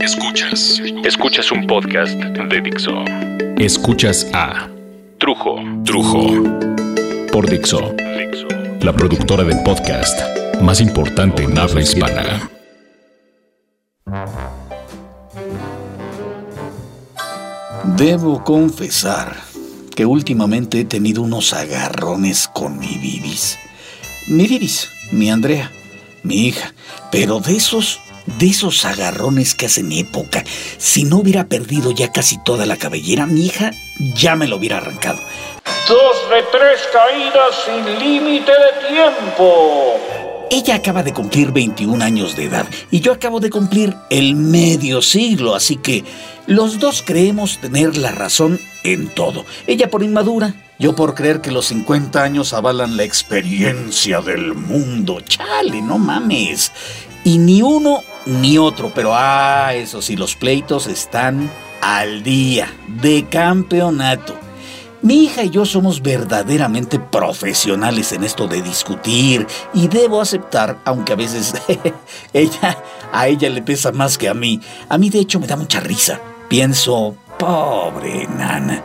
Escuchas. Escuchas un podcast de Dixo. Escuchas a Trujo. Trujo. Por Dixo. La productora del podcast más importante en habla hispana. Debo confesar que últimamente he tenido unos agarrones con mi Vivis. Mi Vivis, mi Andrea, mi hija, pero de esos, de esos agarrones que hacen época, si no hubiera perdido ya casi toda la cabellera, mi hija ya me lo hubiera arrancado. Dos de tres caídas sin límite de tiempo. Ella acaba de cumplir 21 años de edad y yo acabo de cumplir el medio siglo, así que los dos creemos tener la razón en todo. Ella por inmadura, yo por creer que los 50 años avalan la experiencia del mundo. Chale, no mames. Y ni uno ni otro, pero ah, eso sí, los pleitos están al día, de campeonato. Mi hija y yo somos verdaderamente profesionales en esto de discutir y debo aceptar, aunque a veces ella a ella le pesa más que a mí. A mí de hecho me da mucha risa. Pienso, pobre nana.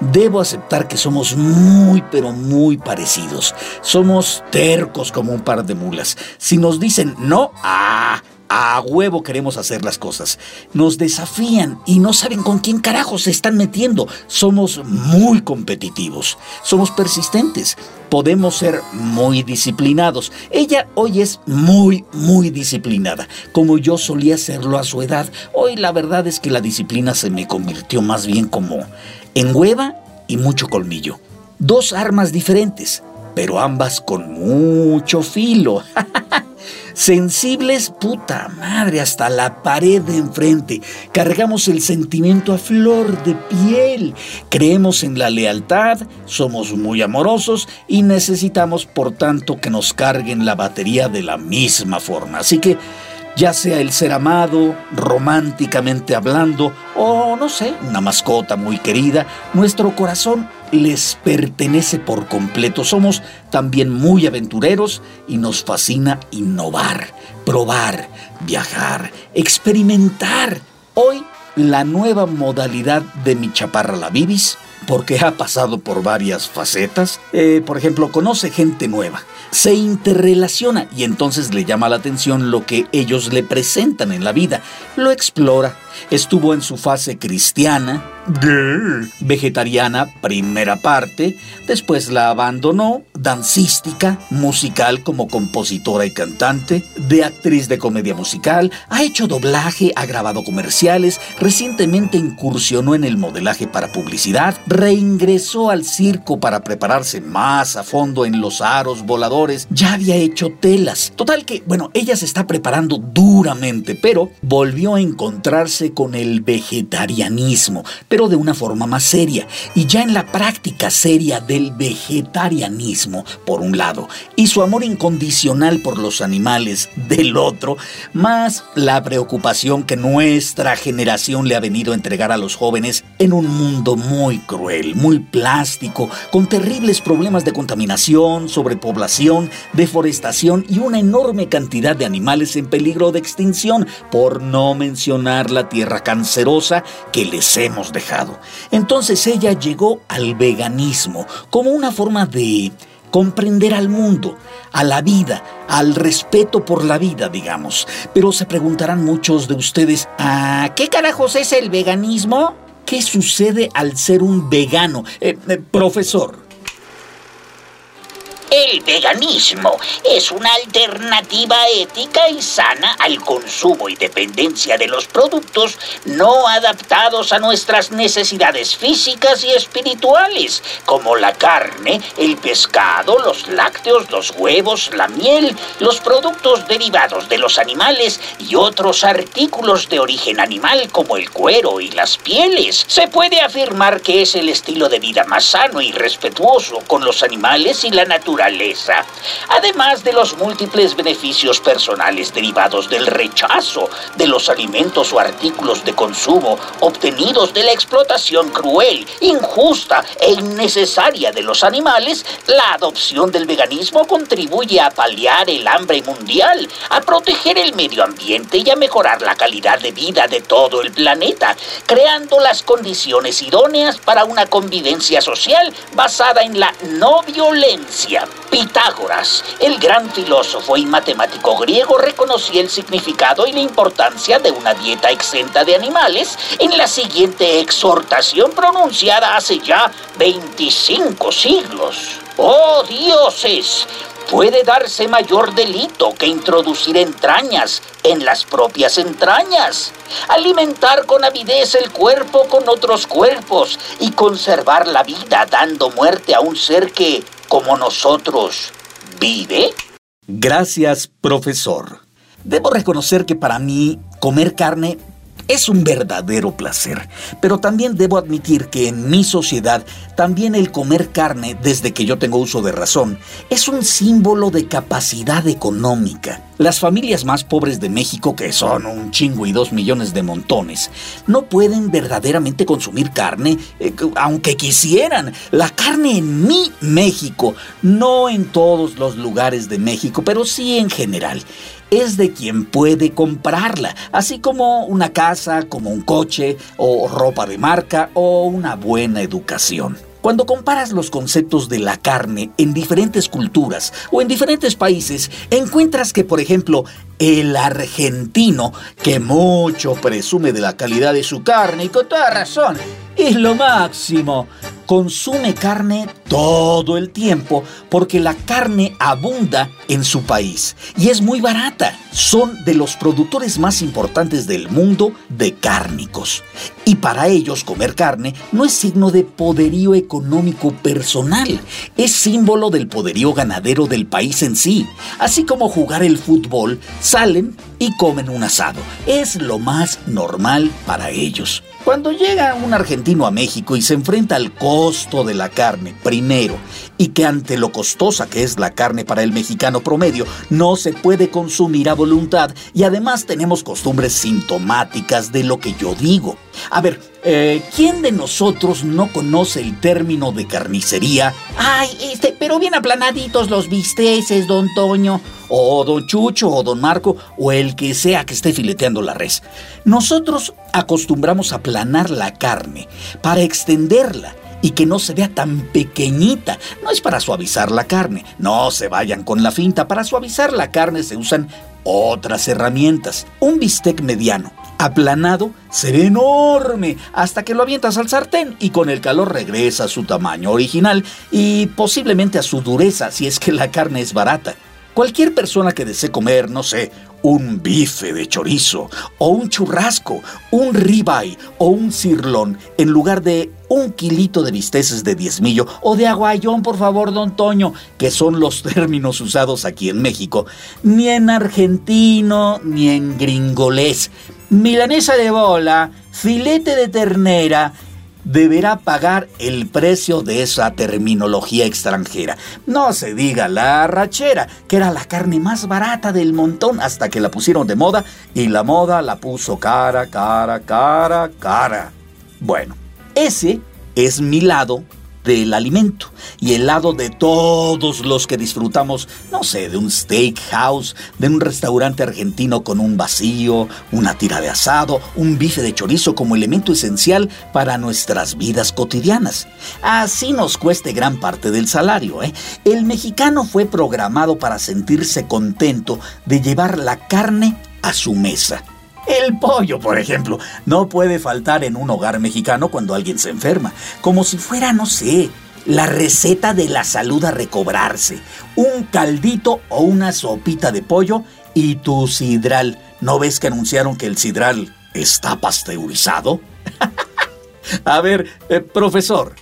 Debo aceptar que somos muy, pero muy parecidos. Somos tercos como un par de mulas. Si nos dicen no, ah, a huevo queremos hacer las cosas. Nos desafían y no saben con quién carajo se están metiendo. Somos muy competitivos. Somos persistentes. Podemos ser muy disciplinados. Ella hoy es muy, muy disciplinada, como yo solía serlo a su edad. Hoy la verdad es que la disciplina se me convirtió más bien como en hueva y mucho colmillo. Dos armas diferentes, pero ambas con mucho filo. Sensibles, puta madre, hasta la pared de enfrente. Cargamos el sentimiento a flor de piel. Creemos en la lealtad, somos muy amorosos y necesitamos, por tanto, que nos carguen la batería de la misma forma. Así que ya sea el ser amado, románticamente hablando, o no sé, una mascota muy querida, nuestro corazón les pertenece por completo. Somos también muy aventureros y nos fascina innovar, probar, viajar, experimentar. Hoy la nueva modalidad de mi chaparra la Vivis, porque ha pasado por varias facetas. Eh, por ejemplo, conoce gente nueva, se interrelaciona y entonces le llama la atención lo que ellos le presentan en la vida. Lo explora. Estuvo en su fase cristiana, vegetariana, primera parte, después la abandonó, dancística, musical como compositora y cantante, de actriz de comedia musical, ha hecho doblaje, ha grabado comerciales, recientemente incursionó en el modelaje para publicidad, reingresó al circo para prepararse más a fondo en los aros voladores, ya había hecho telas. Total que, bueno, ella se está preparando duramente, pero volvió a encontrarse con el vegetarianismo, pero de una forma más seria. Y ya en la práctica seria del vegetarianismo, por un lado, y su amor incondicional por los animales, del otro, más la preocupación que nuestra generación le ha venido a entregar a los jóvenes en un mundo muy cruel, muy plástico, con terribles problemas de contaminación, sobrepoblación, deforestación y una enorme cantidad de animales en peligro de extinción, por no mencionar la tierra cancerosa que les hemos dejado. Entonces ella llegó al veganismo como una forma de comprender al mundo, a la vida, al respeto por la vida, digamos. Pero se preguntarán muchos de ustedes, ¿a qué carajos es el veganismo? ¿Qué sucede al ser un vegano? Eh, eh, profesor, el veganismo es una alternativa ética y sana al consumo y dependencia de los productos no adaptados a nuestras necesidades físicas y espirituales, como la carne, el pescado, los lácteos, los huevos, la miel, los productos derivados de los animales y otros artículos de origen animal como el cuero y las pieles. Se puede afirmar que es el estilo de vida más sano y respetuoso con los animales y la naturaleza además de los múltiples beneficios personales derivados del rechazo de los alimentos o artículos de consumo obtenidos de la explotación cruel, injusta e innecesaria de los animales, la adopción del veganismo contribuye a paliar el hambre mundial, a proteger el medio ambiente y a mejorar la calidad de vida de todo el planeta, creando las condiciones idóneas para una convivencia social basada en la no violencia. Pitágoras, el gran filósofo y matemático griego, reconocía el significado y la importancia de una dieta exenta de animales en la siguiente exhortación pronunciada hace ya 25 siglos. ¡Oh dioses! puede darse mayor delito que introducir entrañas en las propias entrañas, alimentar con avidez el cuerpo con otros cuerpos y conservar la vida dando muerte a un ser que, como nosotros, vive? Gracias, profesor. Debo reconocer que para mí comer carne es un verdadero placer, pero también debo admitir que en mi sociedad también el comer carne, desde que yo tengo uso de razón, es un símbolo de capacidad económica. Las familias más pobres de México, que son un chingo y dos millones de montones, no pueden verdaderamente consumir carne, eh, aunque quisieran. La carne en mi México, no en todos los lugares de México, pero sí en general es de quien puede comprarla, así como una casa, como un coche, o ropa de marca, o una buena educación. Cuando comparas los conceptos de la carne en diferentes culturas o en diferentes países, encuentras que, por ejemplo, el argentino, que mucho presume de la calidad de su carne y con toda razón, es lo máximo consume carne todo el tiempo porque la carne abunda en su país y es muy barata. Son de los productores más importantes del mundo de cárnicos. Y para ellos comer carne no es signo de poderío económico personal, es símbolo del poderío ganadero del país en sí. Así como jugar el fútbol, salen y comen un asado. Es lo más normal para ellos. Cuando llega un argentino a México y se enfrenta al costo de la carne primero, y que ante lo costosa que es la carne para el mexicano promedio, no se puede consumir a voluntad, y además tenemos costumbres sintomáticas de lo que yo digo. A ver, eh, ¿quién de nosotros no conoce el término de carnicería? Ay, este, pero bien aplanaditos los bisteces, don Toño. O don Chucho, o don Marco, o el que sea que esté fileteando la res. Nosotros acostumbramos a aplanar la carne para extenderla y que no se vea tan pequeñita. No es para suavizar la carne. No se vayan con la finta. Para suavizar la carne se usan otras herramientas. Un bistec mediano aplanado se ve enorme hasta que lo avientas al sartén y con el calor regresa a su tamaño original y posiblemente a su dureza si es que la carne es barata. Cualquier persona que desee comer, no sé, un bife de chorizo, o un churrasco, un ribeye o un cirlón, en lugar de un kilito de bisteces de diezmillo o de aguayón, por favor, don Toño, que son los términos usados aquí en México, ni en argentino ni en gringolés. Milanesa de bola, filete de ternera, deberá pagar el precio de esa terminología extranjera. No se diga la arrachera, que era la carne más barata del montón hasta que la pusieron de moda y la moda la puso cara, cara, cara, cara. Bueno, ese es mi lado del alimento y el lado de todos los que disfrutamos, no sé, de un steakhouse, de un restaurante argentino con un vacío, una tira de asado, un bife de chorizo como elemento esencial para nuestras vidas cotidianas. Así nos cueste gran parte del salario. ¿eh? El mexicano fue programado para sentirse contento de llevar la carne a su mesa. El pollo, por ejemplo, no puede faltar en un hogar mexicano cuando alguien se enferma, como si fuera, no sé, la receta de la salud a recobrarse. Un caldito o una sopita de pollo y tu sidral. ¿No ves que anunciaron que el sidral está pasteurizado? a ver, eh, profesor,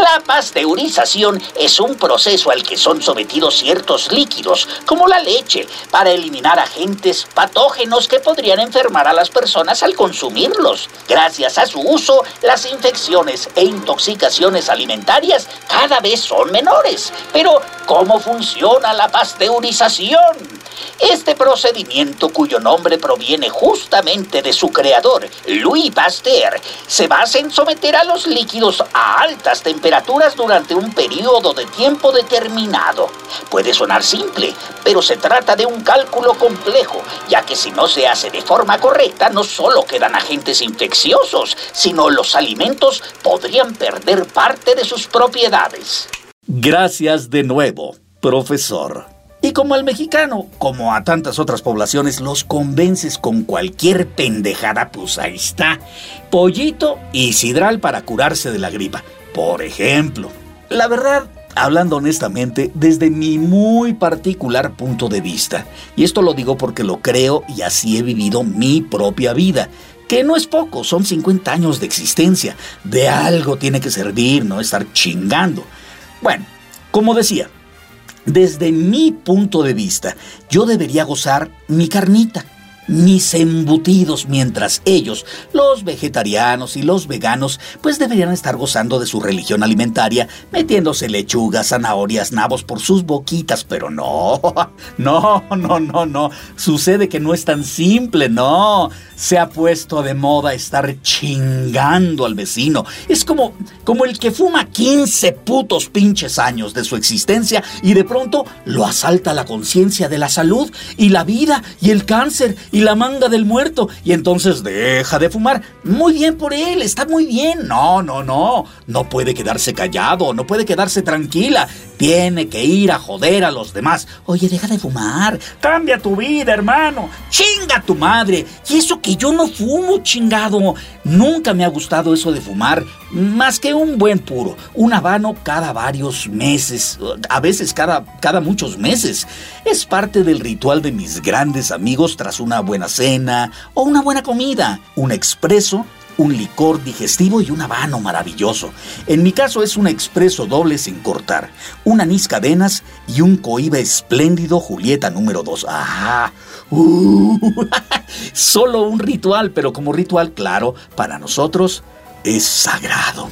La pasteurización es un proceso al que son sometidos ciertos líquidos, como la leche, para eliminar agentes patógenos que podrían enfermar a las personas al consumirlos. Gracias a su uso, las infecciones e intoxicaciones alimentarias cada vez son menores. Pero, ¿cómo funciona la pasteurización? Este procedimiento, cuyo nombre proviene justamente de su creador, Louis Pasteur, se basa en someter a los líquidos a altas temperaturas durante un periodo de tiempo determinado. Puede sonar simple, pero se trata de un cálculo complejo, ya que si no se hace de forma correcta, no solo quedan agentes infecciosos, sino los alimentos podrían perder parte de sus propiedades. Gracias de nuevo, profesor. Y como al mexicano, como a tantas otras poblaciones, los convences con cualquier pendejada, pues ahí está. Pollito y sidral para curarse de la gripa, por ejemplo. La verdad, hablando honestamente, desde mi muy particular punto de vista, y esto lo digo porque lo creo y así he vivido mi propia vida, que no es poco, son 50 años de existencia, de algo tiene que servir, no estar chingando. Bueno, como decía, desde mi punto de vista, yo debería gozar mi carnita, mis embutidos, mientras ellos, los vegetarianos y los veganos, pues deberían estar gozando de su religión alimentaria, metiéndose lechugas, zanahorias, nabos por sus boquitas, pero no, no, no, no, no, sucede que no es tan simple, no, se ha puesto de moda estar chingando al vecino. Es como, como el que fuma 15 putos pinches años de su existencia y de pronto lo asalta la conciencia de la salud y la vida y el cáncer y la manga del muerto y entonces deja de fumar. Muy bien por él, está muy bien. No, no, no, no puede quedarse callado, no puede quedarse tranquila. Tiene que ir a joder a los demás. Oye, deja de fumar. Cambia tu vida, hermano. Chinga tu madre. Y eso que yo no fumo, chingado. Nunca me ha gustado eso de fumar. Más que un buen puro. Un habano cada varios meses. A veces cada, cada muchos meses. Es parte del ritual de mis grandes amigos tras una buena cena o una buena comida. Un expreso un licor digestivo y un habano maravilloso. En mi caso es un expreso doble sin cortar, un anís cadenas y un coiba espléndido Julieta número 2. ¡Ajá! Uh, solo un ritual, pero como ritual, claro, para nosotros es sagrado.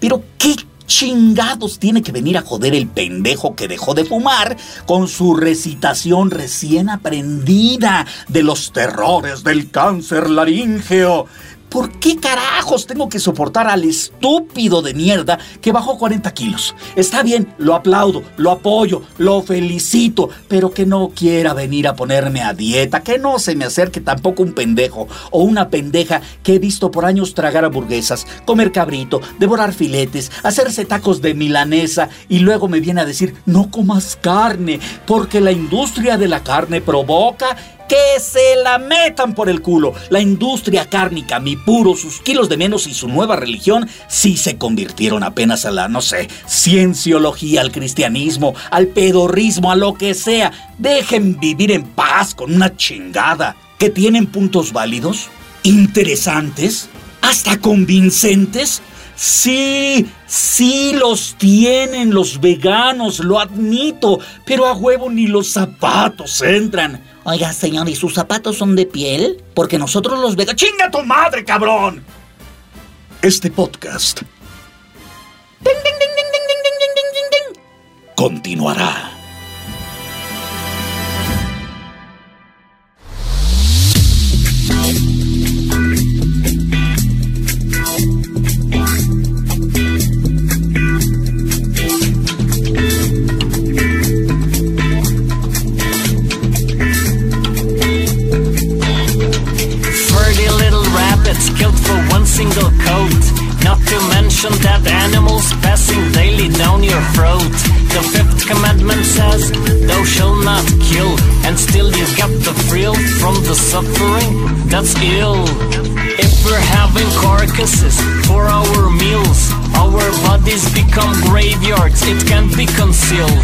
Pero ¿qué chingados tiene que venir a joder el pendejo que dejó de fumar con su recitación recién aprendida de los terrores del cáncer laríngeo? ¿Por qué carajos tengo que soportar al estúpido de mierda que bajó 40 kilos? Está bien, lo aplaudo, lo apoyo, lo felicito, pero que no quiera venir a ponerme a dieta, que no se me acerque tampoco un pendejo o una pendeja que he visto por años tragar hamburguesas, comer cabrito, devorar filetes, hacerse tacos de milanesa y luego me viene a decir no comas carne, porque la industria de la carne provoca que se la metan por el culo. La industria cárnica, mi puro, sus kilos de menos y su nueva religión sí se convirtieron apenas a la, no sé, cienciología, al cristianismo, al pedorrismo, a lo que sea. Dejen vivir en paz con una chingada. ¿Que tienen puntos válidos? ¿Interesantes? ¿Hasta convincentes? Sí, sí los tienen los veganos, lo admito, pero a huevo ni los zapatos entran. Oiga, señor, ¿y sus zapatos son de piel? Porque nosotros los veganos... ¡Chinga tu madre, cabrón! Este podcast continuará. That's ill. If we're having carcasses for our meals, our bodies become graveyards, it can't be concealed.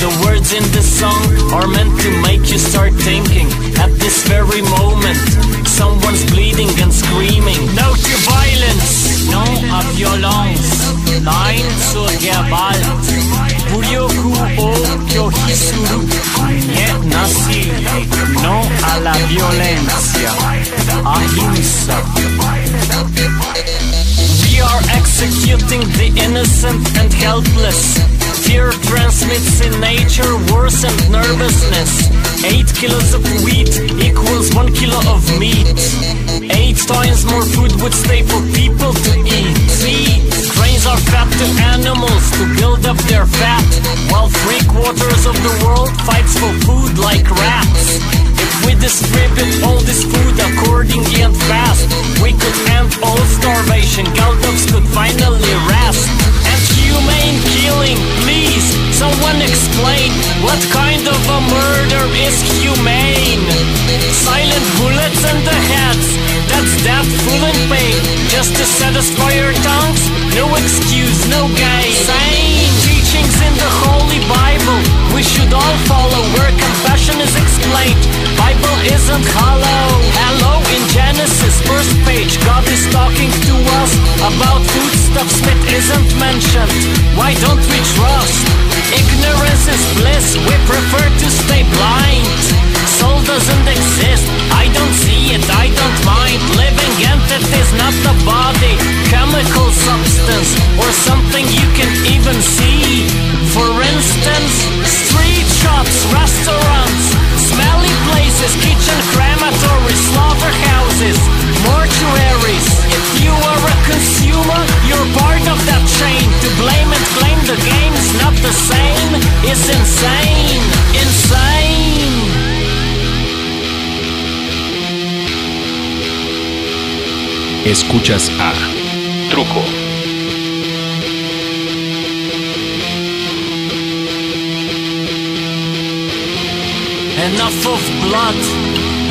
The words in this song are meant to make you start thinking. At this very moment, someone's bleeding and screaming. No to violence! Non à violence, nein zur Gewalt. Buryoku o Kyohisuru, nie nasilje, non a la violencia, ahimsa. We are executing the innocent and helpless. Fear transmits in nature worsened nervousness. Eight kilos of wheat equals one kilo of meat. Eight times more food would stay for people to eat. See, grains are fed to animals to build up their fat, while three quarters of the world fights for food like rats. If we distribute all this food accordingly and fast, we could end all starvation. Galdogs could finally rest. And humane killing, someone explain what kind of a murder is humane? Silent bullets in the heads, that's death full in pain. Just to satisfy your tongues, no excuse, no gain. Sane teachings in the Holy Bible, we should all follow where compassion is explained. Bible isn't hollow. Hello in Genesis, first page, God is talking to us about foodstuffs that isn't mentioned. Why don't we trust? Ignorance is bliss, we prefer to stay blind. Soul doesn't exist, I don't see it, I don't mind. Living entities, not the body, chemical substance, or something you can even see. For instance, street shops, restaurants, smelly places, kitchen crematories, slaughterhouses, mortuaries. If you are a consumer, you're part of that chain. To blame and claim the game's not the same is insane. Insane. Escuchas a Trujo. Enough of blood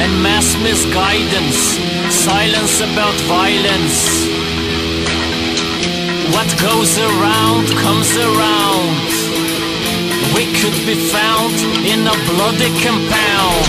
and mass misguidance. Silence about violence. What goes around comes around. We could be found in a bloody compound.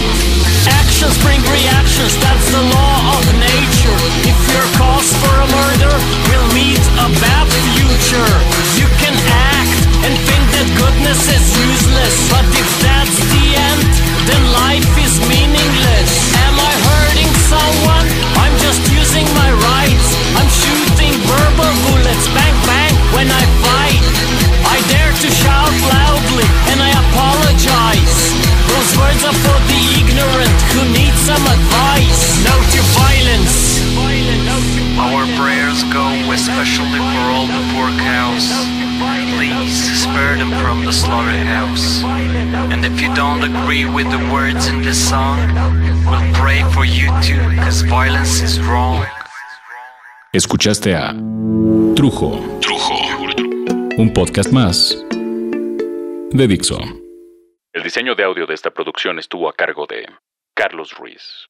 Actions bring reactions, that's the law of nature. If your cause for a murder will meet a bad future, you can act and think that goodness is useless. But if that's the end, then life is meaningless. Am I hurting someone? I'm just using my rights. I'm shooting verbal bullets, bang bang, when I fight. I dare to shout loudly and I apologize. Those words are for the ignorant who need some advice. No to violence. Our prayers go especially for all the poor cows. Please spare them from the slaughterhouse. And if you don't agree with the words in this song, we'll pray for you too, because violence is wrong. Escuchaste a Trujo. Trujo. Un podcast más de Dixo. El diseño de audio de esta producción estuvo a cargo de Carlos Ruiz.